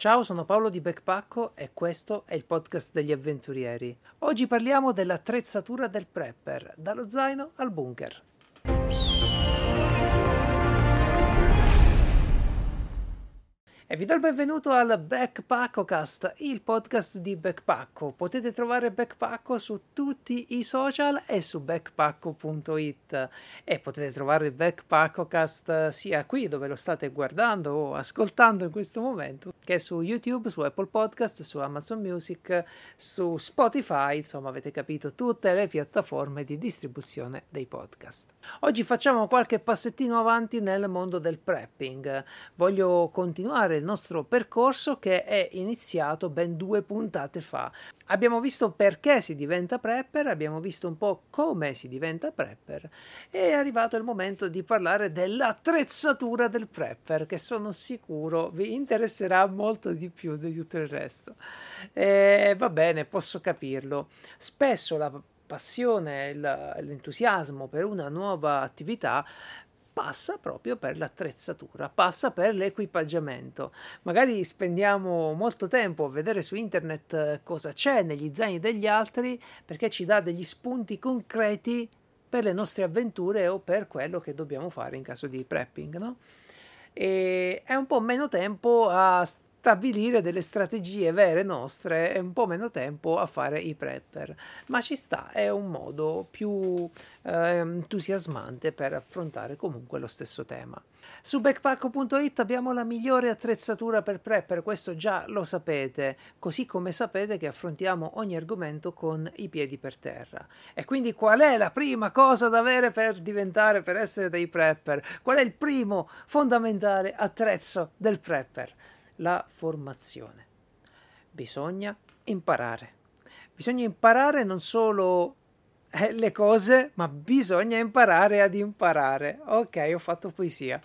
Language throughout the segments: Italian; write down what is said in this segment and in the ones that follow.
Ciao, sono Paolo di Backpacko e questo è il podcast degli avventurieri. Oggi parliamo dell'attrezzatura del prepper, dallo zaino al bunker. E vi do il benvenuto al Backpackocast, il podcast di Backpacko. Potete trovare Backpacko su tutti i social e su backpacko.it e potete trovare Backpackocast sia qui dove lo state guardando o ascoltando in questo momento, che su YouTube, su Apple Podcast, su Amazon Music, su Spotify, insomma avete capito tutte le piattaforme di distribuzione dei podcast. Oggi facciamo qualche passettino avanti nel mondo del prepping. Voglio continuare del nostro percorso che è iniziato ben due puntate fa. Abbiamo visto perché si diventa prepper, abbiamo visto un po' come si diventa prepper e è arrivato il momento di parlare dell'attrezzatura del prepper che sono sicuro vi interesserà molto di più di tutto il resto. E va bene, posso capirlo. Spesso la passione, l'entusiasmo per una nuova attività passa proprio per l'attrezzatura, passa per l'equipaggiamento. Magari spendiamo molto tempo a vedere su internet eh, cosa c'è negli zaini degli altri perché ci dà degli spunti concreti per le nostre avventure o per quello che dobbiamo fare in caso di prepping, no? E è un po' meno tempo a stabilire delle strategie vere nostre e un po' meno tempo a fare i prepper, ma ci sta, è un modo più eh, entusiasmante per affrontare comunque lo stesso tema. Su backpack.it abbiamo la migliore attrezzatura per prepper, questo già lo sapete, così come sapete che affrontiamo ogni argomento con i piedi per terra. E quindi qual è la prima cosa da avere per diventare, per essere dei prepper? Qual è il primo fondamentale attrezzo del prepper? La formazione. Bisogna imparare. Bisogna imparare non solo eh, le cose, ma bisogna imparare ad imparare. Ok, ho fatto poesia.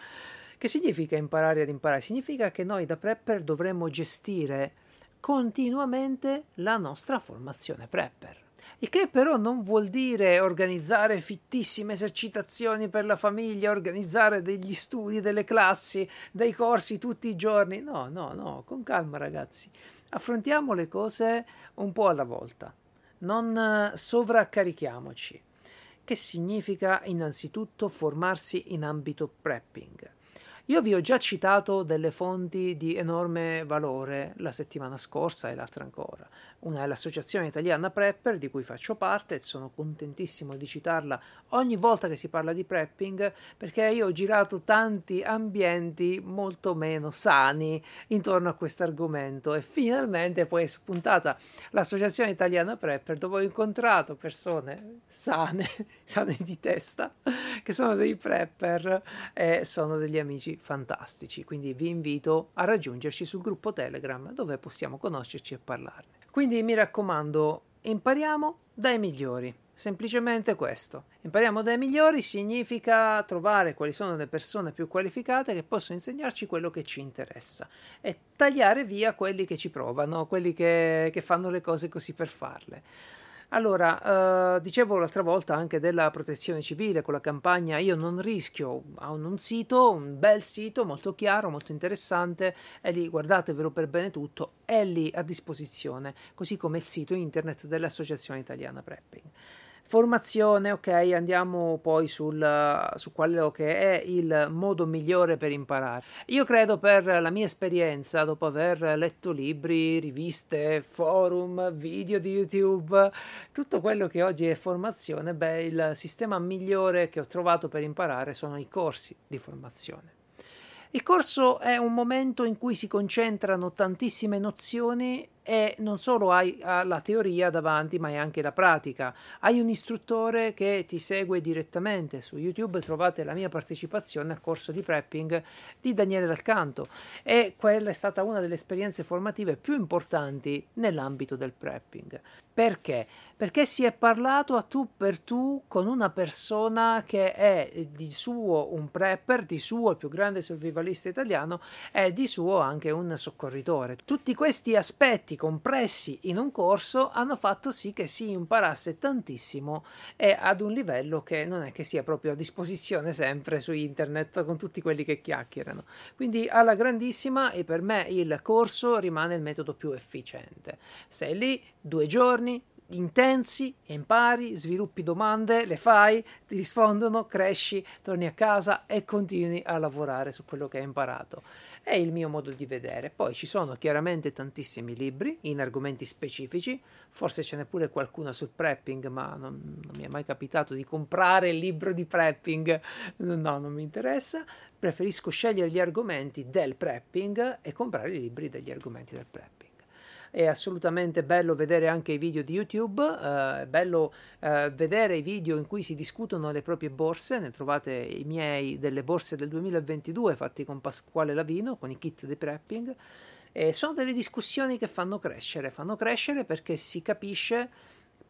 Che significa imparare ad imparare? Significa che noi da prepper dovremmo gestire continuamente la nostra formazione prepper. Il che però non vuol dire organizzare fittissime esercitazioni per la famiglia, organizzare degli studi, delle classi, dei corsi tutti i giorni. No, no, no, con calma ragazzi. Affrontiamo le cose un po' alla volta. Non eh, sovraccarichiamoci. Che significa innanzitutto formarsi in ambito prepping. Io vi ho già citato delle fonti di enorme valore la settimana scorsa e l'altra ancora. Una è l'Associazione Italiana Prepper, di cui faccio parte e sono contentissimo di citarla ogni volta che si parla di prepping, perché io ho girato tanti ambienti molto meno sani intorno a questo argomento e finalmente poi è spuntata l'Associazione Italiana Prepper, dove ho incontrato persone sane, sane di testa, che sono dei prepper e sono degli amici fantastici, quindi vi invito a raggiungerci sul gruppo Telegram dove possiamo conoscerci e parlarne. Quindi mi raccomando, impariamo dai migliori. Semplicemente questo. Impariamo dai migliori significa trovare quali sono le persone più qualificate che possono insegnarci quello che ci interessa e tagliare via quelli che ci provano, quelli che, che fanno le cose così per farle. Allora, eh, dicevo l'altra volta anche della protezione civile con la campagna Io non rischio, ha un, sito, un bel sito molto chiaro, molto interessante, e lì guardatevelo per bene tutto, è lì a disposizione, così come il sito internet dell'Associazione Italiana Prepping. Formazione, ok, andiamo poi sul, su quello che è il modo migliore per imparare. Io credo per la mia esperienza, dopo aver letto libri, riviste, forum, video di YouTube, tutto quello che oggi è formazione, beh, il sistema migliore che ho trovato per imparare sono i corsi di formazione. Il corso è un momento in cui si concentrano tantissime nozioni e non solo hai la teoria davanti, ma hai anche la pratica. Hai un istruttore che ti segue direttamente. Su YouTube trovate la mia partecipazione al corso di prepping di Daniele Dal Canto e quella è stata una delle esperienze formative più importanti nell'ambito del prepping. Perché? Perché si è parlato a tu per tu con una persona che è di suo un prepper, di suo il più grande survivalista italiano e di suo anche un soccorritore. Tutti questi aspetti argomenti compressi in un corso hanno fatto sì che si imparasse tantissimo e ad un livello che non è che sia proprio a disposizione sempre su internet con tutti quelli che chiacchierano. Quindi alla grandissima e per me il corso rimane il metodo più efficiente. Sei lì due giorni, intensi, impari, sviluppi domande, le fai, ti rispondono, cresci, torni a casa e continui a lavorare su quello che hai imparato. È il mio modo di vedere. Poi ci sono chiaramente tantissimi libri in argomenti specifici, forse ce n'è pure qualcuno sul prepping, ma non, non mi è mai capitato di comprare il libro di prepping, no, non mi interessa. Preferisco scegliere gli argomenti del prepping e comprare i libri degli argomenti del prepping è assolutamente bello vedere anche i video di YouTube, eh, è bello eh, vedere i video in cui si discutono le proprie borse, ne trovate i miei delle borse del 2022 fatti con Pasquale Lavino, con i kit di prepping, e sono delle discussioni che fanno crescere, fanno crescere perché si capisce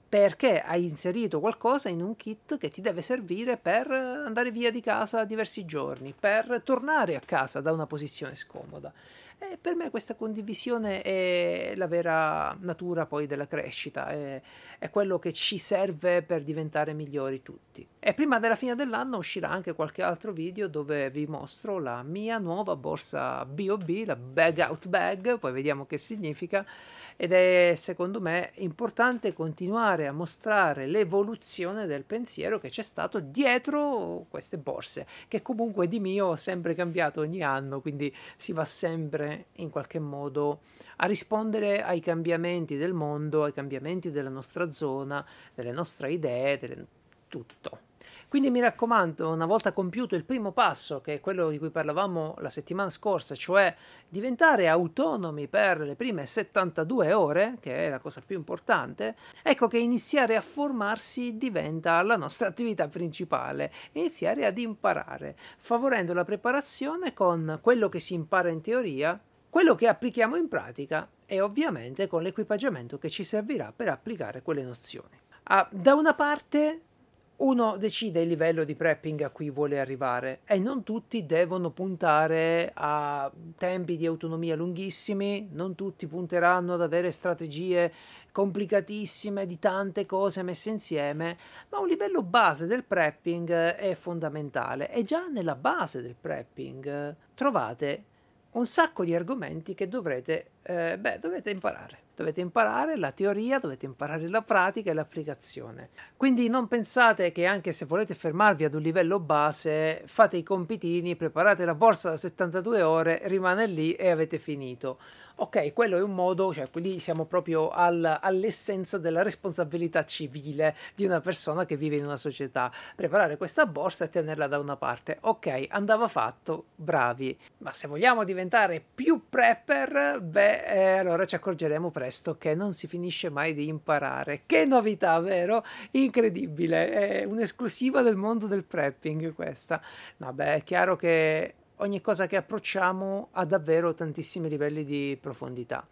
perché hai inserito qualcosa in un kit che ti deve servire per andare via di casa diversi giorni, per tornare a casa da una posizione scomoda. E per me questa condivisione è la vera natura poi della crescita, è, è, quello che ci serve per diventare migliori tutti. E prima della fine dell'anno uscirà anche qualche altro video dove vi mostro la mia nuova borsa BOB, la Bag Out Bag, poi vediamo che significa ed è secondo me importante continuare a mostrare l'evoluzione del pensiero che c'è stato dietro queste borse, che comunque di mio ho sempre cambiato ogni anno, quindi si va sempre in qualche modo a rispondere ai cambiamenti del mondo, ai cambiamenti della nostra zona, delle nostre idee, delle... tutto. Quindi mi raccomando, una volta compiuto il primo passo, che è quello di cui parlavamo la settimana scorsa, cioè diventare autonomi per le prime 72 ore, che è la cosa più importante, ecco che iniziare a formarsi diventa la nostra attività principale, iniziare ad imparare, favorendo la preparazione con quello che si impara in teoria, quello che applichiamo in pratica e ovviamente con l'equipaggiamento che ci servirà per applicare quelle nozioni. Ah, da una parte uno decide il livello di prepping a cui vuole arrivare e non tutti devono puntare a tempi di autonomia lunghissimi, non tutti punteranno ad avere strategie complicatissime di tante cose messe insieme, ma un livello base del prepping è fondamentale e già nella base del prepping trovate un sacco di argomenti che dovrete, eh, beh, dovete imparare. Dovete imparare la teoria, dovete imparare la pratica e l'applicazione. Quindi non pensate che anche se volete fermarvi ad un livello base, fate i compitini, preparate la borsa da 72 ore, rimane lì e avete finito. Ok, quello è un modo, cioè lì siamo proprio al, all'essenza della responsabilità civile di una persona che vive in una società. Preparare questa borsa e tenerla da una parte. Ok, andava fatto, bravi. Ma se vogliamo diventare più prepper, beh, eh, allora ci accorgeremo presto che non si finisce mai di imparare. Che novità, vero? Incredibile, è un'esclusiva del mondo del prepping questa. Vabbè, è chiaro che ogni cosa che approcciamo ha davvero tantissimi livelli di profondità.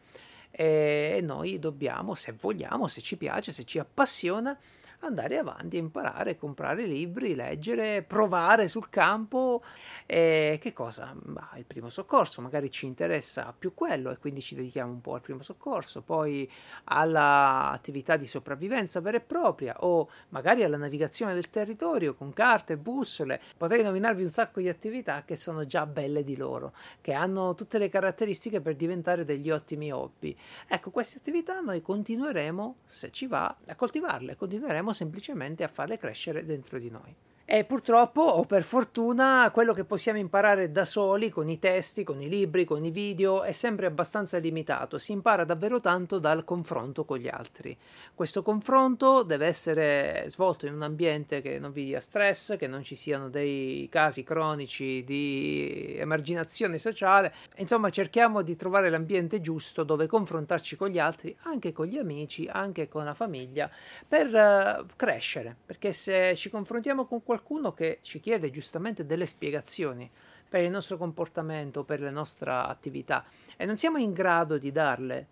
E noi dobbiamo, se vogliamo, se ci piace, se ci appassiona, andare avanti a imparare, comprare libri, leggere, provare sul campo. E che cosa? Bah, il primo soccorso, magari ci interessa più quello e quindi ci dedichiamo un po' al primo soccorso, poi all'attività di sopravvivenza vera e propria o magari alla navigazione del territorio con carte, bussole. Potrei nominarvi un sacco di attività che sono già belle di loro, che hanno tutte le caratteristiche per diventare degli ottimi hobby. Ecco, queste attività noi continueremo, se ci va, a coltivarle, continueremo semplicemente a farle crescere dentro di noi. E purtroppo, o per fortuna, quello che possiamo imparare da soli, con i testi, con i libri, con i video, è sempre abbastanza limitato. Si impara davvero tanto dal confronto con gli altri. Questo confronto deve essere svolto in un ambiente che non vi dia stress, che non ci siano dei casi cronici di emarginazione sociale. Insomma, cerchiamo di trovare l'ambiente giusto dove confrontarci con gli altri, anche con gli amici, anche con la famiglia, per uh, crescere. Perché se ci confrontiamo con qualcuno, qualcuno che ci chiede giustamente delle spiegazioni per il nostro comportamento, per la nostra attività e non siamo in grado di darle,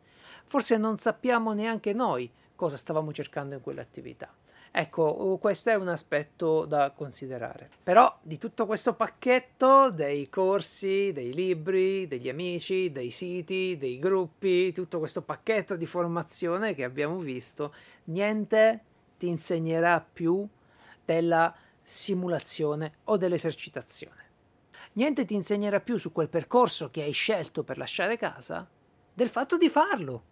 forse non sappiamo neanche noi cosa stavamo cercando in quell'attività. Ecco, questo è un aspetto da considerare. Però di tutto questo pacchetto dei corsi, dei libri, degli amici, dei siti, dei gruppi, tutto questo pacchetto di formazione che abbiamo visto, niente ti insegnerà più della simulazione o dell'esercitazione. Niente ti insegnerà più su quel percorso che hai scelto per lasciare casa del fatto di farlo,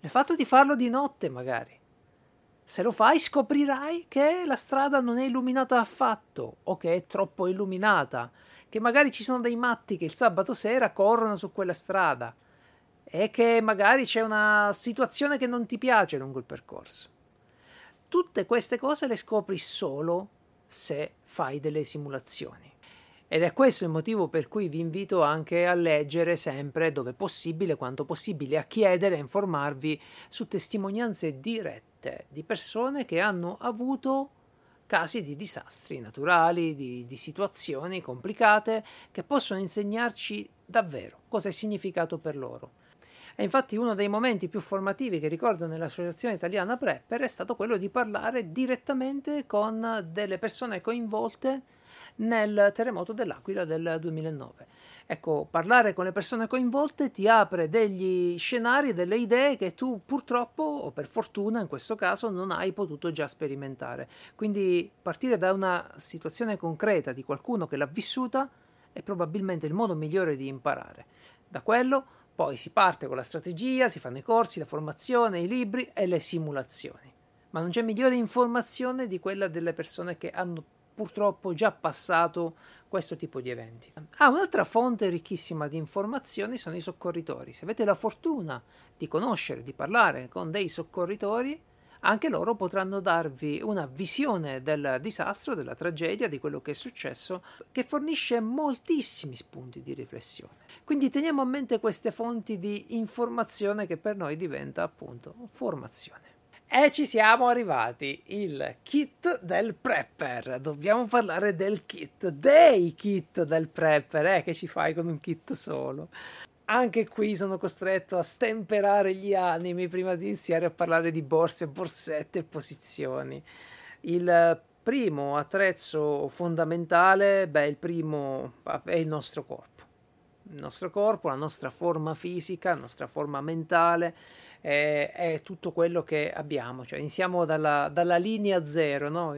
del fatto di farlo di notte magari se lo fai scoprirai che la strada non è illuminata affatto o che è troppo illuminata, che magari ci sono dei matti che il sabato sera corrono su quella strada e che magari c'è una situazione che non ti piace lungo il percorso. Tutte queste cose le scopri solo se fai delle simulazioni. Ed è questo il motivo per cui vi invito anche a leggere sempre, dove possibile, quanto possibile, a chiedere e informarvi su testimonianze dirette di persone che hanno avuto casi di disastri naturali, di, di, situazioni complicate che possono insegnarci davvero cosa è significato per loro. E infatti uno dei momenti più formativi che ricordo nell'Associazione Italiana Prepper è stato quello di parlare direttamente con delle persone coinvolte nel terremoto dell'Aquila del 2009 Ecco, parlare con le persone coinvolte ti apre degli scenari, delle idee che tu purtroppo, o per fortuna in questo caso, non hai potuto già sperimentare. Quindi partire da una situazione concreta di qualcuno che l'ha vissuta è probabilmente il modo migliore di imparare. Da quello poi si parte con la strategia, si fanno i corsi, la formazione, i libri e le simulazioni. Ma non c'è migliore informazione di quella delle persone che hanno purtroppo già passato questo tipo di eventi. Ah, un'altra fonte ricchissima di informazioni sono i soccorritori. Se avete la fortuna di conoscere, di parlare con dei soccorritori, anche loro potranno darvi una visione del disastro, della tragedia, di quello che è successo, che fornisce moltissimi spunti di riflessione. Quindi teniamo a mente queste fonti di informazione che per noi diventa appunto formazione. E ci siamo arrivati, il kit del prepper. Dobbiamo parlare del kit, dei kit del prepper, eh, che ci fai con un kit solo. Anche qui sono costretto a stemperare gli animi prima di iniziare a parlare di borse, borsette e posizioni. Il primo attrezzo fondamentale, beh, il primo è il nostro corpo. Il nostro corpo, la nostra forma fisica, la nostra forma mentale è, è tutto quello che abbiamo, cioè iniziamo dalla, dalla linea zero, no?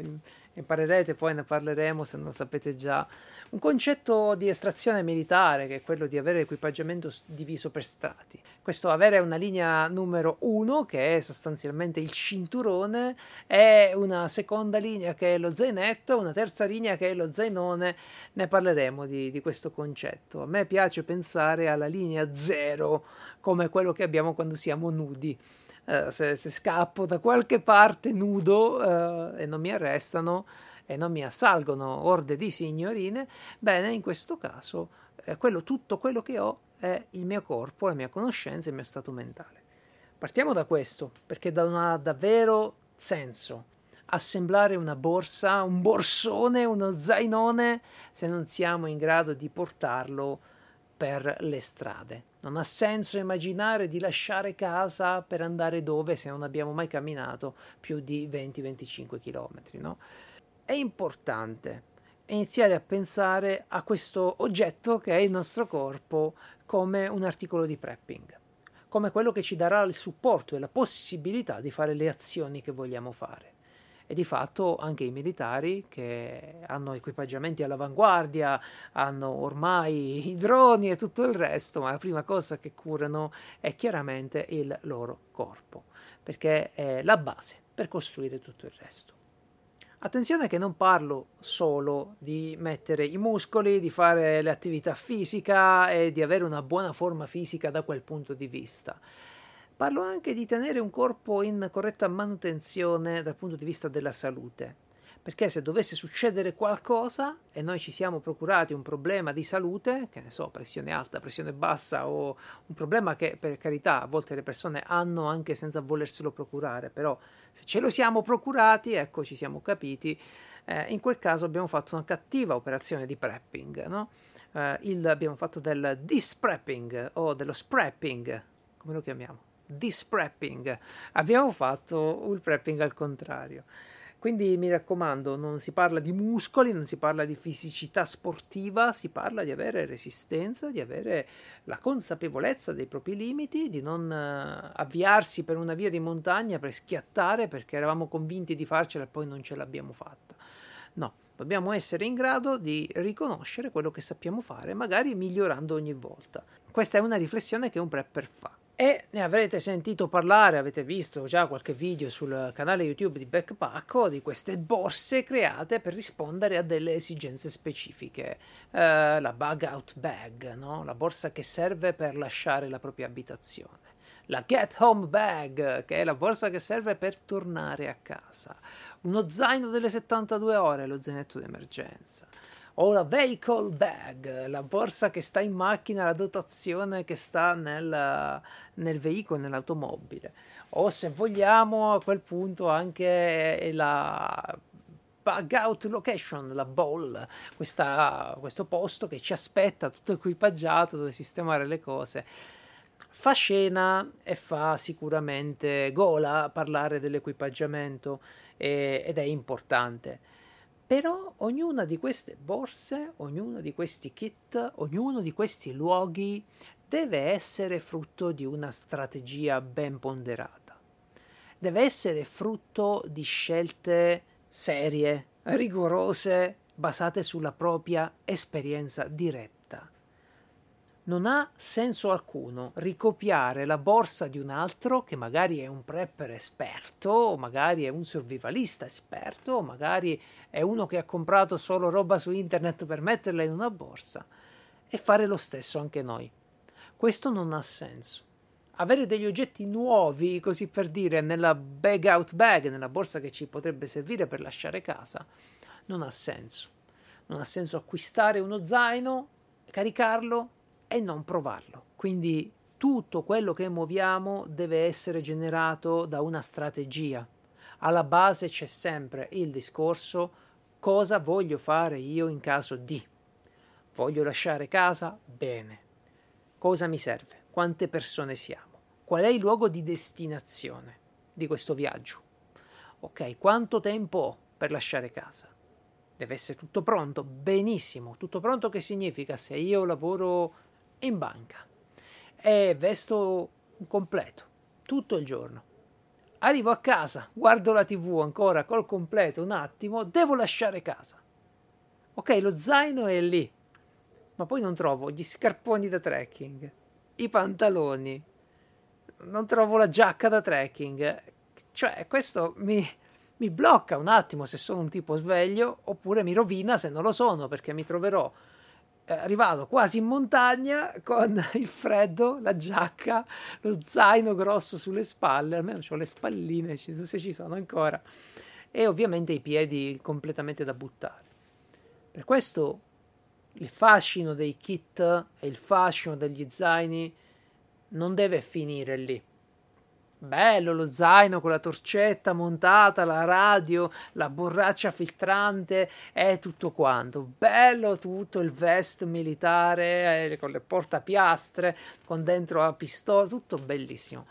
imparerete, poi ne parleremo se non sapete già, un concetto di estrazione militare che è quello di avere l'equipaggiamento diviso per strati. Questo avere una linea numero uno che è sostanzialmente il cinturone e una seconda linea che è lo zainetto, una terza linea che è lo zainone, ne parleremo di, di questo concetto. A me piace pensare alla linea zero come quello che abbiamo quando siamo nudi. Uh, se, se, scappo da qualche parte nudo uh, e non mi arrestano e non mi assalgono orde di signorine, bene, in questo caso eh, quello, tutto quello che ho è il mio corpo, la mia conoscenza e il mio stato mentale. Partiamo da questo, perché non ha davvero senso assemblare una borsa, un borsone, uno zainone, se non siamo in grado di portarlo per le strade. Non ha senso immaginare di lasciare casa per andare dove se non abbiamo mai camminato più di 20-25 km, no? È importante iniziare a pensare a questo oggetto che è il nostro corpo come un articolo di prepping, come quello che ci darà il supporto e la possibilità di fare le azioni che vogliamo fare e di fatto anche i militari che hanno equipaggiamenti all'avanguardia, hanno ormai i droni e tutto il resto, ma la prima cosa che curano è chiaramente il loro corpo, perché è la base per costruire tutto il resto. Attenzione che non parlo solo di mettere i muscoli, di fare le attività fisica e di avere una buona forma fisica da quel punto di vista. Parlo anche di tenere un corpo in corretta manutenzione dal punto di vista della salute, perché se dovesse succedere qualcosa e noi ci siamo procurati un problema di salute, che ne so, pressione alta, pressione bassa o un problema che per carità a volte le persone hanno anche senza volerselo procurare, però se ce lo siamo procurati, ecco, ci siamo capiti, eh, in quel caso abbiamo fatto una cattiva operazione di prepping, no? Eh, il, abbiamo fatto del disprepping o dello sprepping, come lo chiamiamo? disprepping. Abbiamo fatto il prepping al contrario. Quindi mi raccomando, non si parla di muscoli, non si parla di fisicità sportiva, si parla di avere resistenza, di avere la consapevolezza dei propri limiti, di non uh, avviarsi per una via di montagna per schiattare perché eravamo convinti di farcela e poi non ce l'abbiamo fatta. No, dobbiamo essere in grado di riconoscere quello che sappiamo fare, magari migliorando ogni volta. Questa è una riflessione che un prepper fa. E ne avrete sentito parlare, avete visto già qualche video sul canale YouTube di Backpacko di queste borse create per rispondere a delle esigenze specifiche. Eh, la bug out bag, no? la borsa che serve per lasciare la propria abitazione. La get home bag, che è la borsa che serve per tornare a casa. Uno zaino delle 72 ore, lo zainetto d'emergenza o la vehicle bag, la borsa che sta in macchina, la dotazione che sta nel, nel veicolo, nell'automobile. O se vogliamo a quel punto anche la bug out location, la ball, questa, questo posto che ci aspetta tutto equipaggiato dove sistemare le cose. Fa scena e fa sicuramente gola parlare dell'equipaggiamento e, ed è importante però ognuna di queste borse, ognuno di questi kit, ognuno di questi luoghi deve essere frutto di una strategia ben ponderata. Deve essere frutto di scelte serie, rigorose, basate sulla propria esperienza diretta non ha senso alcuno ricopiare la borsa di un altro che magari è un prepper esperto, o magari è un survivalista esperto, o magari è uno che ha comprato solo roba su internet per metterla in una borsa e fare lo stesso anche noi. Questo non ha senso. Avere degli oggetti nuovi, così per dire, nella bag out bag, nella borsa che ci potrebbe servire per lasciare casa, non ha senso. Non ha senso acquistare uno zaino, caricarlo e non provarlo. Quindi tutto quello che muoviamo deve essere generato da una strategia. Alla base c'è sempre il discorso cosa voglio fare io in caso di. Voglio lasciare casa? Bene. Cosa mi serve? Quante persone siamo? Qual è il luogo di destinazione di questo viaggio? Ok, quanto tempo ho per lasciare casa? Deve essere tutto pronto? Benissimo. Tutto pronto che significa se io lavoro in banca e vesto un completo tutto il giorno. Arrivo a casa, guardo la tv ancora col completo un attimo, devo lasciare casa. Ok, lo zaino è lì, ma poi non trovo gli scarponi da trekking, i pantaloni, non trovo la giacca da trekking. Cioè, questo mi, mi blocca un attimo se sono un tipo sveglio, oppure mi rovina se non lo sono, perché mi troverò arrivato quasi in montagna con il freddo, la giacca, lo zaino grosso sulle spalle, almeno ho le spalline se ci sono ancora, e ovviamente i piedi completamente da buttare. Per questo il fascino dei kit e il fascino degli zaini non deve finire lì. Bello lo zaino con la torcetta montata, la radio, la borraccia filtrante e tutto quanto. Bello tutto il vest militare eh, con le portapiastre, con dentro la pistola, tutto bellissimo.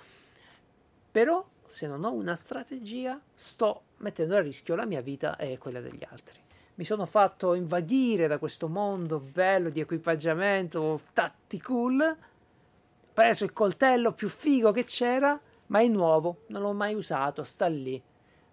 Però se non ho una strategia sto mettendo a rischio la mia vita e quella degli altri. Mi sono fatto invaghire da questo mondo bello di equipaggiamento tactical, preso il coltello più figo che c'era ma è nuovo, non l'ho mai usato, sta lì.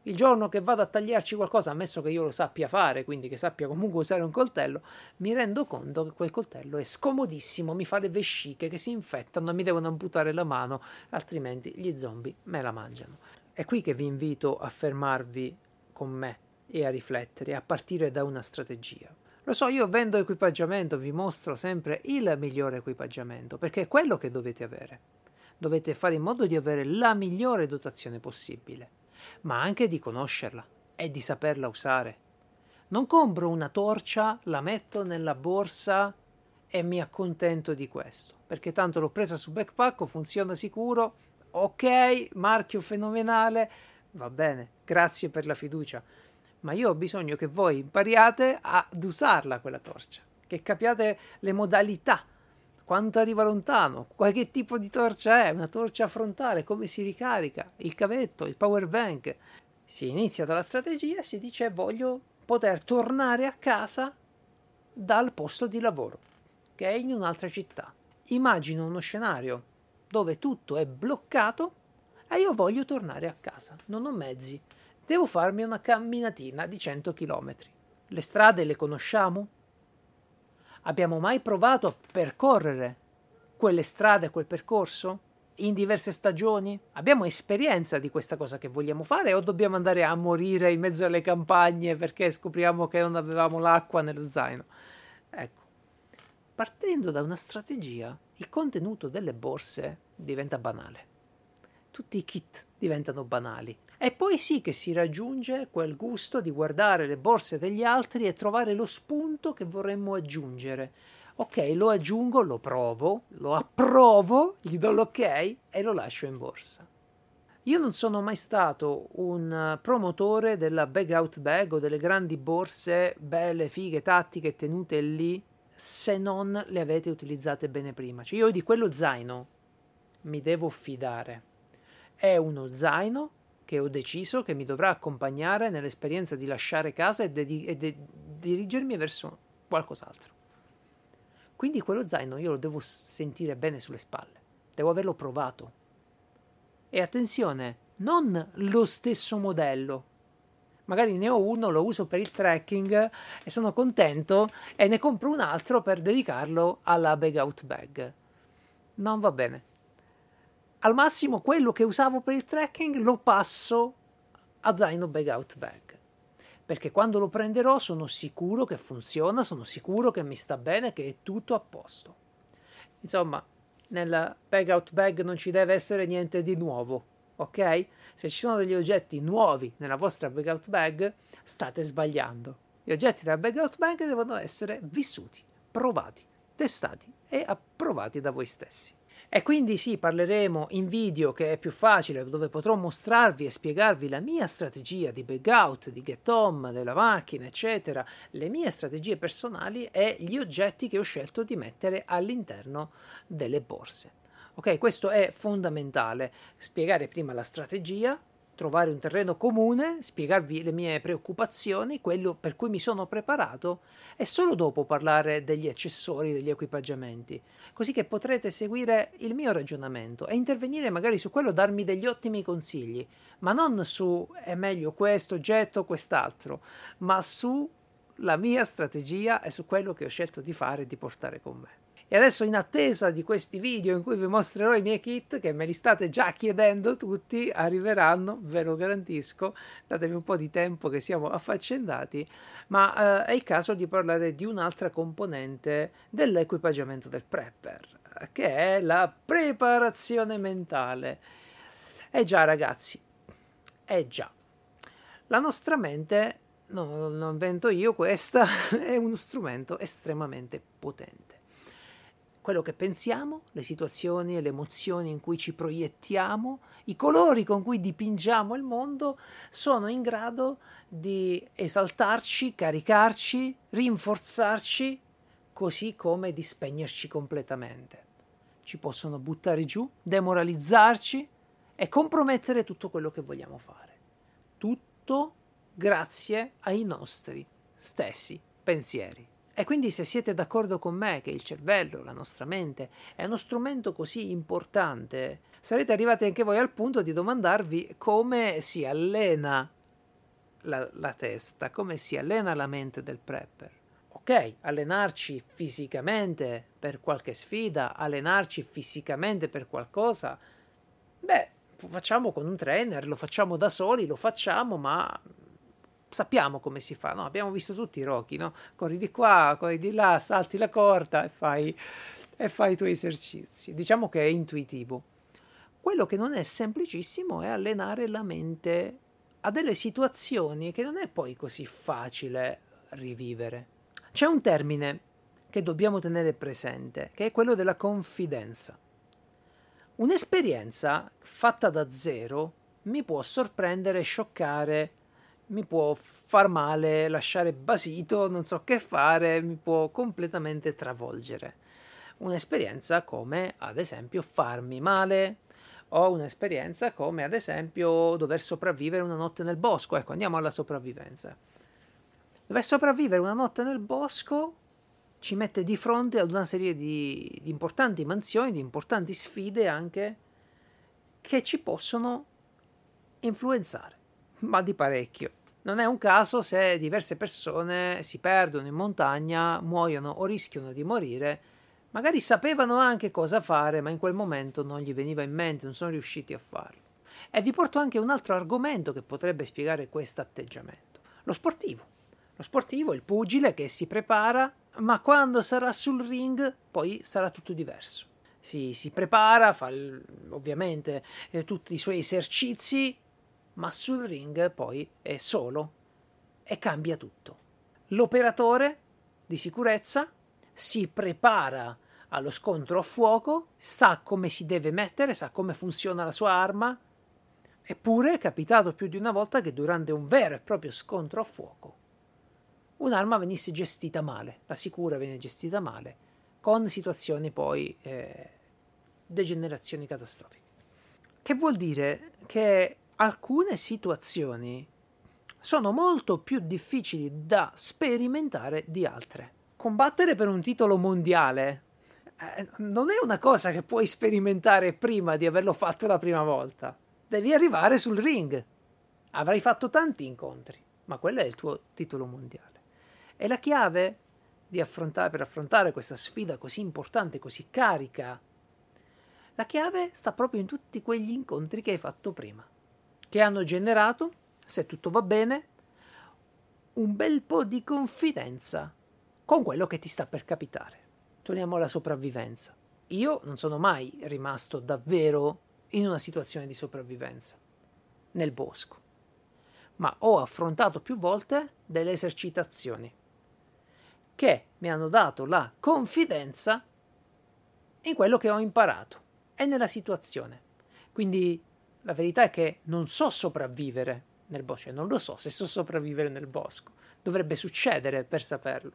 Il giorno che vado a tagliarci qualcosa, ammesso che io lo sappia fare, quindi che sappia comunque usare un coltello, mi rendo conto che quel coltello è scomodissimo, mi fa le vesciche che si infettano e mi devono amputare la mano, altrimenti gli zombie me la mangiano. È qui che vi invito a fermarvi con me e a riflettere, a partire da una strategia. Lo so, io vendo equipaggiamento, vi mostro sempre il migliore equipaggiamento, perché è quello che dovete avere dovete fare in modo di avere la migliore dotazione possibile, ma anche di conoscerla e di saperla usare. Non compro una torcia, la metto nella borsa e mi accontento di questo, perché tanto l'ho presa su backpack, funziona sicuro, ok, marchio fenomenale, va bene, grazie per la fiducia, ma io ho bisogno che voi impariate ad usarla quella torcia, che capiate le modalità quanto arriva lontano, qualche tipo di torcia è, una torcia frontale, come si ricarica, il cavetto, il power bank. Si inizia dalla strategia e si dice voglio poter tornare a casa dal posto di lavoro, che è in un'altra città. Immagino uno scenario dove tutto è bloccato e io voglio tornare a casa, non ho mezzi, devo farmi una camminatina di 100 km. Le strade le conosciamo? Abbiamo mai provato a percorrere quelle strade, quel percorso? In diverse stagioni? Abbiamo esperienza di questa cosa che vogliamo fare o dobbiamo andare a morire in mezzo alle campagne perché scopriamo che non avevamo l'acqua nello zaino? Ecco, partendo da una strategia, il contenuto delle borse diventa banale. Tutti i kit diventano banali. E poi sì che si raggiunge quel gusto di guardare le borse degli altri e trovare lo spunto che vorremmo aggiungere. Ok, lo aggiungo, lo provo, lo approvo, gli do l'ok e lo lascio in borsa. Io non sono mai stato un promotore della bag out bag o delle grandi borse belle, fighe, tattiche tenute lì se non le avete utilizzate bene prima. Cioè io di quello zaino mi devo fidare. È uno zaino che ho deciso che mi dovrà accompagnare nell'esperienza di lasciare casa e, di, e de- dirigermi verso qualcos'altro. Quindi quello zaino io lo devo sentire bene sulle spalle, devo averlo provato. E attenzione, non lo stesso modello. Magari ne ho uno, lo uso per il trekking e sono contento e ne compro un altro per dedicarlo alla bag out bag. Non va bene al massimo quello che usavo per il trekking lo passo a zaino bag out bag perché quando lo prenderò sono sicuro che funziona, sono sicuro che mi sta bene, che è tutto a posto. Insomma, nella bag out bag non ci deve essere niente di nuovo, ok? Se ci sono degli oggetti nuovi nella vostra bag out bag, state sbagliando. Gli oggetti della bag out bag devono essere vissuti, provati, testati e approvati da voi stessi. E quindi sì, parleremo in video che è più facile, dove potrò mostrarvi e spiegarvi la mia strategia di bag out, di get home, della macchina, eccetera, le mie strategie personali e gli oggetti che ho scelto di mettere all'interno delle borse. Ok, questo è fondamentale, spiegare prima la strategia, trovare un terreno comune, spiegarvi le mie preoccupazioni, quello per cui mi sono preparato e solo dopo parlare degli accessori, degli equipaggiamenti, così che potrete seguire il mio ragionamento e intervenire magari su quello, darmi degli ottimi consigli, ma non su è meglio questo oggetto o quest'altro, ma su la mia strategia e su quello che ho scelto di fare e di portare con me. E adesso in attesa di questi video in cui vi mostrerò i miei kit, che me li state già chiedendo tutti, arriveranno, ve lo garantisco, datemi un po' di tempo che siamo affaccendati, ma eh, è il caso di parlare di un'altra componente dell'equipaggiamento del prepper, che è la preparazione mentale. Eh già ragazzi, eh già, la nostra mente, no, non invento io questa, è uno strumento estremamente potente quello che pensiamo, le situazioni e le emozioni in cui ci proiettiamo, i colori con cui dipingiamo il mondo, sono in grado di esaltarci, caricarci, rinforzarci, così come di spegnerci completamente. Ci possono buttare giù, demoralizzarci e compromettere tutto quello che vogliamo fare. Tutto grazie ai nostri stessi pensieri. E quindi se siete d'accordo con me che il cervello, la nostra mente, è uno strumento così importante, sarete arrivati anche voi al punto di domandarvi come si allena la, la testa, come si allena la mente del prepper. Ok, allenarci fisicamente per qualche sfida, allenarci fisicamente per qualcosa, beh, lo facciamo con un trainer, lo facciamo da soli, lo facciamo, ma sappiamo come si fa, no? abbiamo visto tutti i Rocky, no? corri di qua, corri di là, salti la corda e fai, e fai i tuoi esercizi. Diciamo che è intuitivo. Quello che non è semplicissimo è allenare la mente a delle situazioni che non è poi così facile rivivere. C'è un termine che dobbiamo tenere presente, che è quello della confidenza. Un'esperienza fatta da zero mi può sorprendere scioccare mi può far male, lasciare basito, non so che fare, mi può completamente travolgere. Un'esperienza come ad esempio farmi male o un'esperienza come ad esempio dover sopravvivere una notte nel bosco. Ecco, andiamo alla sopravvivenza. Dover sopravvivere una notte nel bosco ci mette di fronte ad una serie di, di importanti mansioni, di importanti sfide anche che ci possono influenzare, ma di parecchio. Non è un caso se diverse persone si perdono in montagna, muoiono o rischiano di morire, magari sapevano anche cosa fare, ma in quel momento non gli veniva in mente, non sono riusciti a farlo. E vi porto anche un altro argomento che potrebbe spiegare questo atteggiamento. Lo sportivo. Lo sportivo, il pugile che si prepara, ma quando sarà sul ring poi sarà tutto diverso. Si, si prepara, fa ovviamente eh, tutti i suoi esercizi, ma sul ring poi è solo e cambia tutto. L'operatore di sicurezza si prepara allo scontro a fuoco, sa come si deve mettere, sa come funziona la sua arma, eppure è capitato più di una volta che durante un vero e proprio scontro a fuoco un'arma venisse gestita male, la sicura viene gestita male, con situazioni poi eh, degenerazioni catastrofiche. Che vuol dire che alcune situazioni sono molto più difficili da sperimentare di altre. Combattere per un titolo mondiale eh, non è una cosa che puoi sperimentare prima di averlo fatto la prima volta. Devi arrivare sul ring. Avrai fatto tanti incontri, ma quello è il tuo titolo mondiale. E la chiave affrontare, per affrontare questa sfida così importante, così carica, la chiave sta proprio in tutti quegli incontri che hai fatto prima che hanno generato, se tutto va bene, un bel po' di confidenza con quello che ti sta per capitare. Torniamo alla sopravvivenza. Io non sono mai rimasto davvero in una situazione di sopravvivenza nel bosco, ma ho affrontato più volte delle esercitazioni che mi hanno dato la confidenza in quello che ho imparato e nella situazione. Quindi la verità è che non so sopravvivere nel bosco, cioè non lo so se so sopravvivere nel bosco, dovrebbe succedere per saperlo.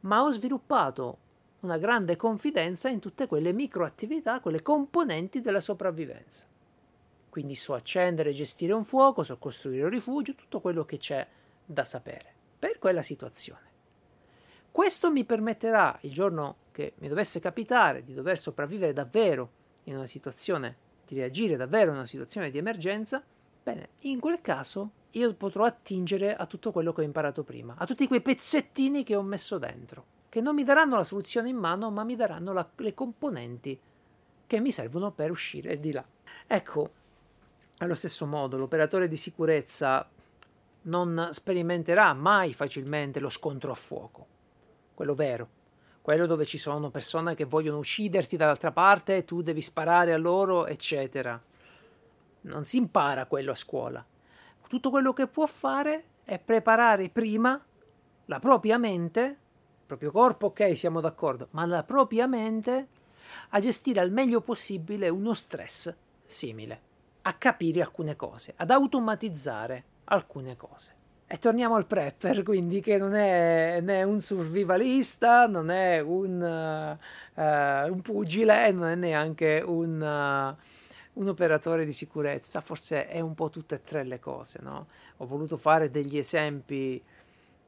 Ma ho sviluppato una grande confidenza in tutte quelle microattività, quelle componenti della sopravvivenza. Quindi so accendere e gestire un fuoco, so costruire un rifugio, tutto quello che c'è da sapere per quella situazione. Questo mi permetterà, il giorno che mi dovesse capitare di dover sopravvivere davvero in una situazione di reagire davvero a una situazione di emergenza, bene, in quel caso io potrò attingere a tutto quello che ho imparato prima, a tutti quei pezzettini che ho messo dentro, che non mi daranno la soluzione in mano, ma mi daranno la, le componenti che mi servono per uscire di là. Ecco, allo stesso modo, l'operatore di sicurezza non sperimenterà mai facilmente lo scontro a fuoco, quello vero, quello dove ci sono persone che vogliono ucciderti dall'altra parte tu devi sparare a loro, eccetera. Non si impara quello a scuola. Tutto quello che può fare è preparare prima la propria mente, il proprio corpo, ok, siamo d'accordo, ma la propria mente a gestire al meglio possibile uno stress simile, a capire alcune cose, ad automatizzare alcune cose. E torniamo al prepper, quindi che non è né un survivalista, non è un, uh, un pugile, non è neanche un, uh, un, operatore di sicurezza, forse è un po' tutte e tre le cose, no? Ho voluto fare degli esempi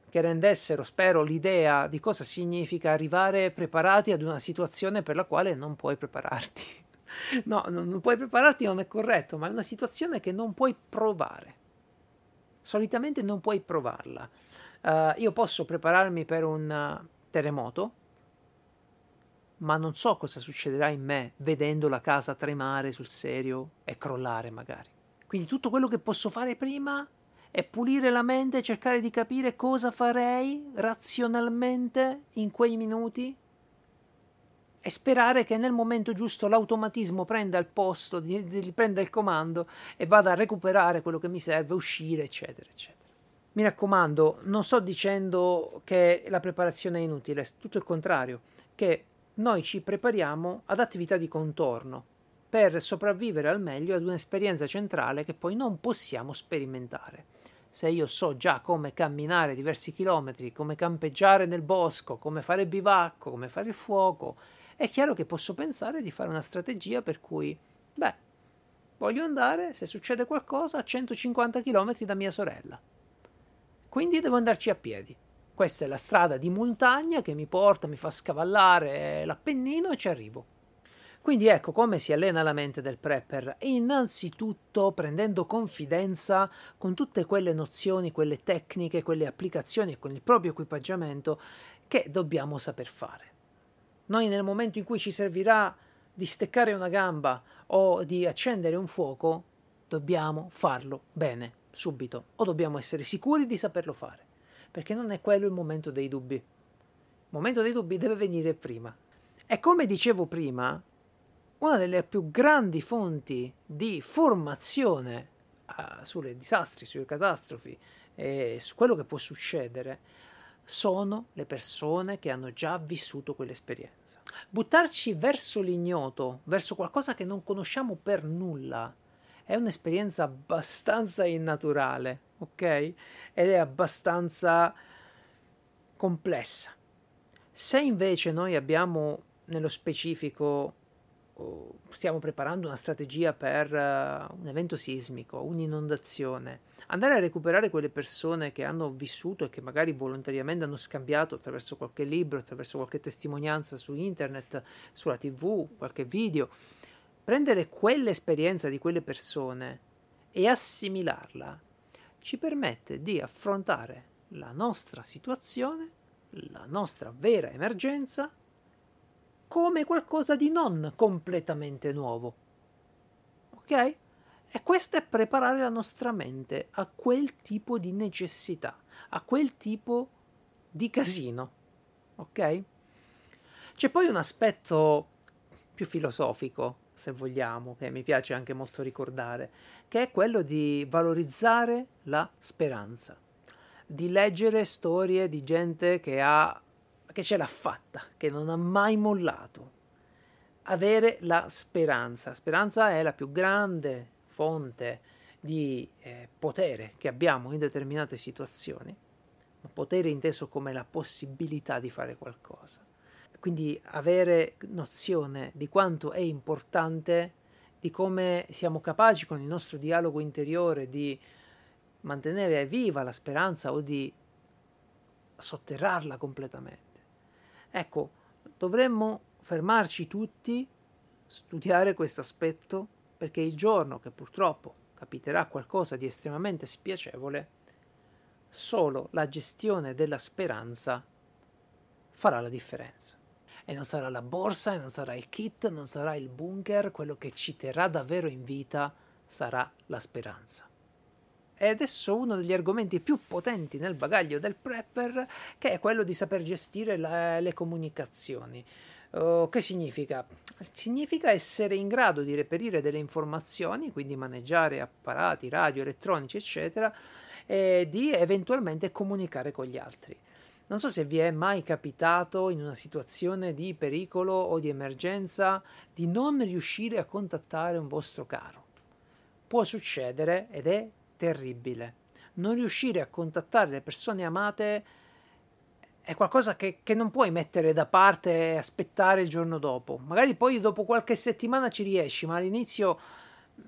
che rendessero, spero, l'idea di cosa significa arrivare preparati ad una situazione per la quale non puoi prepararti. no, non puoi prepararti non è corretto, ma è una situazione che non puoi provare solitamente non puoi provarla. Uh, io posso prepararmi per un uh, terremoto, ma non so cosa succederà in me vedendo la casa tremare sul serio e crollare magari. Quindi tutto quello che posso fare prima è pulire la mente e cercare di capire cosa farei razionalmente in quei minuti e sperare che nel momento giusto l'automatismo prenda il posto, di, di, prenda il comando e vada a recuperare quello che mi serve, uscire, eccetera, eccetera. Mi raccomando, non sto dicendo che la preparazione è inutile, tutto il contrario, che noi ci prepariamo ad attività di contorno per sopravvivere al meglio ad un'esperienza centrale che poi non possiamo sperimentare. Se io so già come camminare diversi chilometri, come campeggiare nel bosco, come fare bivacco, come fare il fuoco, è chiaro che posso pensare di fare una strategia per cui Beh, voglio andare, se succede qualcosa, a 150 km da mia sorella. Quindi devo andarci a piedi. Questa è la strada di montagna che mi porta, mi fa scavallare l'Appennino e ci arrivo. Quindi ecco come si allena la mente del prepper, innanzitutto prendendo confidenza con tutte quelle nozioni, quelle tecniche, quelle applicazioni e con il proprio equipaggiamento che dobbiamo saper fare. Noi nel momento in cui ci servirà di steccare una gamba o di accendere un fuoco, dobbiamo farlo bene, subito, o dobbiamo essere sicuri di saperlo fare, perché non è quello il momento dei dubbi. Il momento dei dubbi deve venire prima. E come dicevo prima, una delle più grandi fonti di formazione uh, sulle disastri, sulle catastrofi e su quello che può succedere sono le persone che hanno già vissuto quell'esperienza. Buttarci verso l'ignoto, verso qualcosa che non conosciamo per nulla, è un'esperienza abbastanza innaturale, ok? Ed è abbastanza complessa. Se invece noi abbiamo nello specifico stiamo preparando una strategia per uh, un evento sismico, un'inondazione, andare a recuperare quelle persone che hanno vissuto e che magari volontariamente hanno scambiato attraverso qualche libro, attraverso qualche testimonianza su internet, sulla tv, qualche video, prendere quell'esperienza di quelle persone e assimilarla ci permette di affrontare la nostra situazione, la nostra vera emergenza come qualcosa di non completamente nuovo. Ok? E questo è preparare la nostra mente a quel tipo di necessità, a quel tipo di casino. Ok? C'è poi un aspetto più filosofico, se vogliamo, che mi piace anche molto ricordare, che è quello di valorizzare la speranza, di leggere storie di gente che ha che ce l'ha fatta, che non ha mai mollato. Avere la speranza. Speranza è la più grande fonte di eh, potere che abbiamo in determinate situazioni, un potere inteso come la possibilità di fare qualcosa. Quindi avere nozione di quanto è importante, di come siamo capaci con il nostro dialogo interiore di mantenere viva la speranza o di sotterrarla completamente. Ecco, dovremmo fermarci tutti, studiare questo aspetto, perché il giorno che purtroppo capiterà qualcosa di estremamente spiacevole, solo la gestione della speranza farà la differenza. E non sarà la borsa, e non sarà il kit, non sarà il bunker, quello che ci terrà davvero in vita sarà la speranza è adesso uno degli argomenti più potenti nel bagaglio del prepper, che è quello di saper gestire la, le comunicazioni. Uh, che significa? Significa essere in grado di reperire delle informazioni, quindi maneggiare apparati, radio, elettronici, eccetera, e di eventualmente comunicare con gli altri. Non so se vi è mai capitato in una situazione di pericolo o di emergenza di non riuscire a contattare un vostro caro. Può succedere ed è terribile. Non riuscire a contattare le persone amate è qualcosa che, che, non puoi mettere da parte e aspettare il giorno dopo. Magari poi dopo qualche settimana ci riesci, ma all'inizio mm,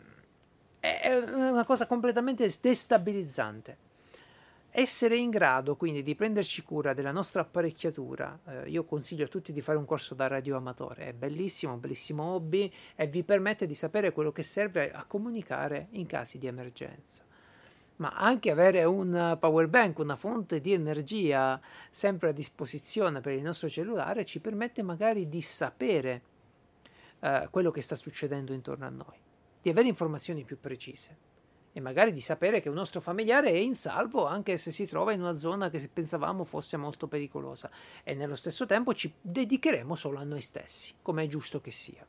è una cosa completamente destabilizzante. Essere in grado quindi di prenderci cura della nostra apparecchiatura, eh, io consiglio a tutti di fare un corso da radioamatore, è bellissimo, bellissimo hobby e vi permette di sapere quello che serve a comunicare in casi di emergenza ma anche avere un power bank, una fonte di energia sempre a disposizione per il nostro cellulare ci permette magari di sapere eh, quello che sta succedendo intorno a noi, di avere informazioni più precise e magari di sapere che un nostro familiare è in salvo anche se si trova in una zona che pensavamo fosse molto pericolosa e nello stesso tempo ci dedicheremo solo a noi stessi, come è giusto che sia.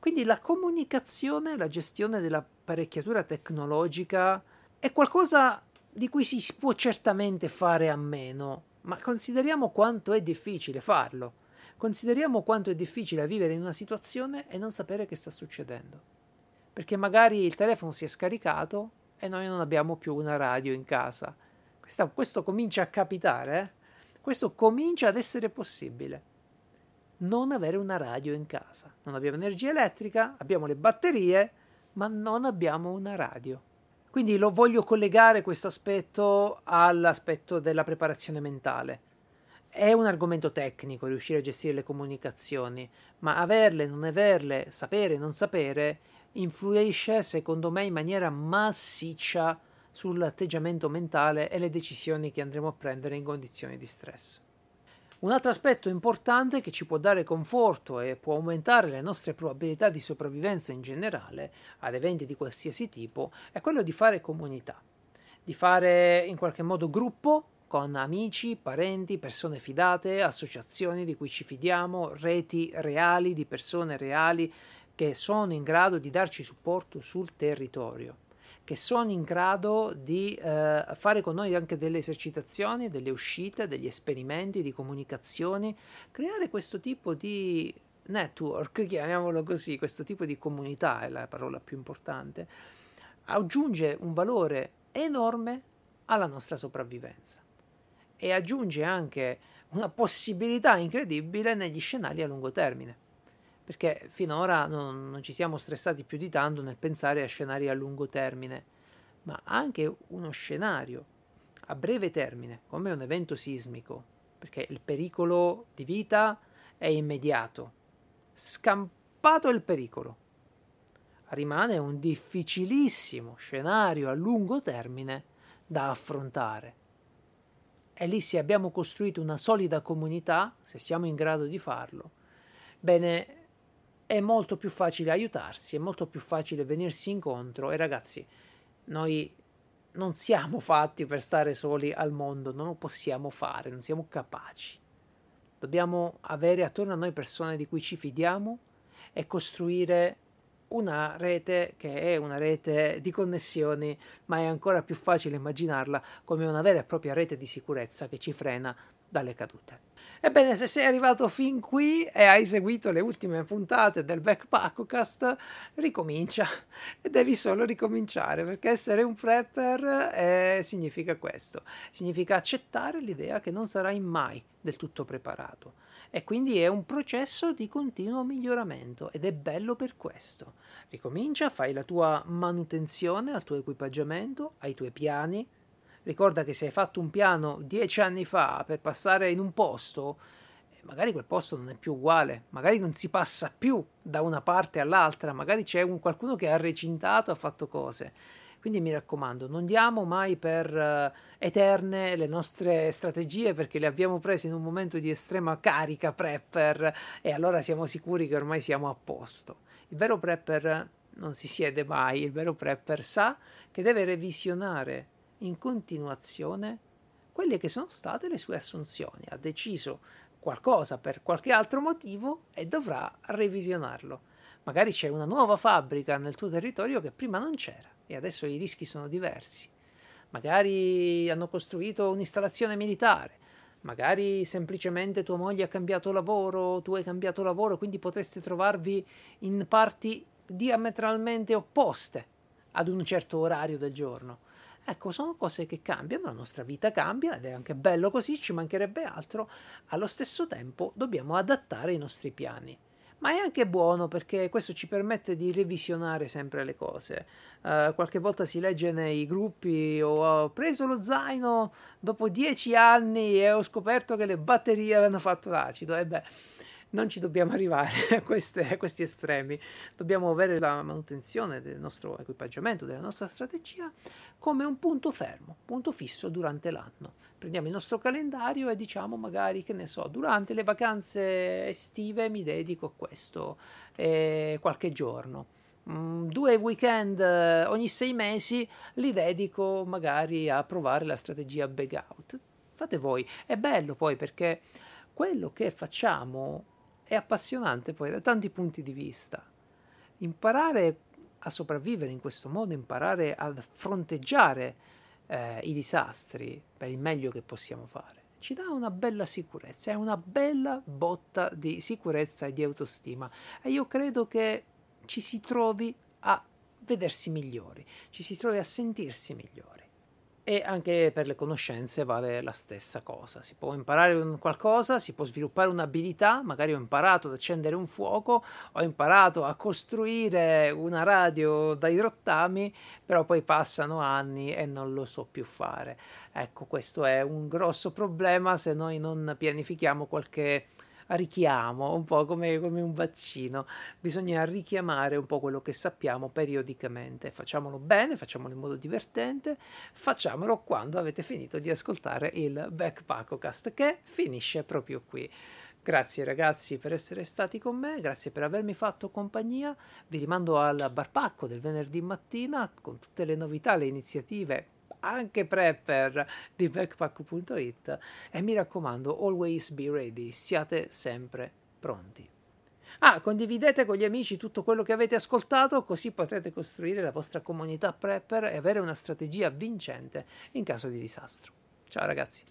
Quindi la comunicazione, la gestione dell'apparecchiatura tecnologica è qualcosa di cui si può certamente fare a meno, ma consideriamo quanto è difficile farlo. Consideriamo quanto è difficile vivere in una situazione e non sapere che sta succedendo. Perché magari il telefono si è scaricato e noi non abbiamo più una radio in casa. Questo, questo comincia a capitare, eh? questo comincia ad essere possibile. non avere una radio in casa. Non abbiamo energia elettrica, abbiamo le batterie, ma non abbiamo una radio. Quindi lo voglio collegare questo aspetto all'aspetto della preparazione mentale. È un argomento tecnico riuscire a gestire le comunicazioni, ma averle, non averle, sapere, non sapere, influisce secondo me in maniera massiccia sull'atteggiamento mentale e le decisioni che andremo a prendere in condizioni di stress. Un altro aspetto importante che ci può dare conforto e può aumentare le nostre probabilità di sopravvivenza in generale ad eventi di qualsiasi tipo è quello di fare comunità, di fare in qualche modo gruppo con amici, parenti, persone fidate, associazioni di cui ci fidiamo, reti reali di persone reali che sono in grado di darci supporto sul territorio che sono in grado di eh, fare con noi anche delle esercitazioni, delle uscite, degli esperimenti di comunicazioni, creare questo tipo di network, chiamiamolo così, questo tipo di comunità è la parola più importante, aggiunge un valore enorme alla nostra sopravvivenza e aggiunge anche una possibilità incredibile negli scenari a lungo termine perché finora non, non, ci siamo stressati più di tanto nel pensare a scenari a lungo termine, ma anche uno scenario a breve termine, come un evento sismico, perché il pericolo di vita è immediato. Scampato il pericolo, rimane un difficilissimo scenario a lungo termine da affrontare. E lì se abbiamo costruito una solida comunità, se siamo in grado di farlo, bene, è molto più facile aiutarsi, è molto più facile venirsi incontro e ragazzi, noi non siamo fatti per stare soli al mondo, non lo possiamo fare, non siamo capaci. Dobbiamo avere attorno a noi persone di cui ci fidiamo e costruire una rete che è una rete di connessioni, ma è ancora più facile immaginarla come una vera e propria rete di sicurezza che ci frena dalle cadute. Ebbene, se sei arrivato fin qui e hai seguito le ultime puntate del Backpackcast, ricomincia. E devi solo ricominciare perché essere un prepper eh, significa questo, significa accettare l'idea che non sarai mai del tutto preparato. E quindi è un processo di continuo miglioramento ed è bello per questo. Ricomincia, fai la tua manutenzione al tuo equipaggiamento, ai tuoi piani, Ricorda che se hai fatto un piano dieci anni fa per passare in un posto, eh, magari quel posto non è più uguale, magari non si passa più da una parte all'altra, magari c'è un, qualcuno che ha recintato, ha fatto cose. Quindi mi raccomando, non diamo mai per uh, eterne le nostre strategie perché le abbiamo prese in un momento di estrema carica prepper e allora siamo sicuri che ormai siamo a posto. Il vero prepper non si siede mai, il vero prepper sa che deve revisionare in continuazione quelle che sono state le sue assunzioni, ha deciso qualcosa per qualche altro motivo e dovrà revisionarlo. Magari c'è una nuova fabbrica nel tuo territorio che prima non c'era e adesso i rischi sono diversi. Magari hanno costruito un'installazione militare, magari semplicemente tua moglie ha cambiato lavoro, tu hai cambiato lavoro, quindi potreste trovarvi in parti diametralmente opposte ad un certo orario del giorno. Ecco, sono cose che cambiano, la nostra vita cambia ed è anche bello così, ci mancherebbe altro. Allo stesso tempo dobbiamo adattare i nostri piani. Ma è anche buono perché questo ci permette di revisionare sempre le cose. Uh, qualche volta si legge nei gruppi o ho preso lo zaino dopo dieci anni e ho scoperto che le batterie avevano fatto l'acido. E beh, non ci dobbiamo arrivare a, queste, a, questi estremi, dobbiamo avere la manutenzione del nostro equipaggiamento, della nostra strategia come un punto fermo, punto fisso durante l'anno. Prendiamo il nostro calendario e diciamo magari che ne so, durante le vacanze estive mi dedico a questo eh, qualche giorno. Mm, due weekend eh, ogni sei mesi li dedico magari a provare la strategia bag out. Fate voi, è bello poi perché quello che facciamo è appassionante poi da tanti punti di vista. Imparare a sopravvivere in questo modo, imparare a fronteggiare eh, i disastri per il meglio che possiamo fare, ci dà una bella sicurezza, è una bella botta di sicurezza e di autostima e io credo che ci si trovi a vedersi migliori, ci si trovi a sentirsi migliori. E anche per le conoscenze vale la stessa cosa. Si può imparare qualcosa, si può sviluppare un'abilità, magari ho imparato ad accendere un fuoco, ho imparato a costruire una radio dai rottami, però poi passano anni e non lo so più fare. Ecco, questo è un grosso problema se noi non pianifichiamo qualche richiamo, un po' come, come, un vaccino. Bisogna richiamare un po' quello che sappiamo periodicamente. Facciamolo bene, facciamolo in modo divertente, facciamolo quando avete finito di ascoltare il Backpackocast che finisce proprio qui. Grazie ragazzi per essere stati con me, grazie per avermi fatto compagnia. Vi rimando al Barpacco del venerdì mattina con tutte le novità, le iniziative anche prepper di backpack.it e mi raccomando, always be ready, siate sempre pronti. Ah, condividete con gli amici tutto quello che avete ascoltato, così potrete costruire la vostra comunità prepper e avere una strategia vincente in caso di disastro. Ciao ragazzi.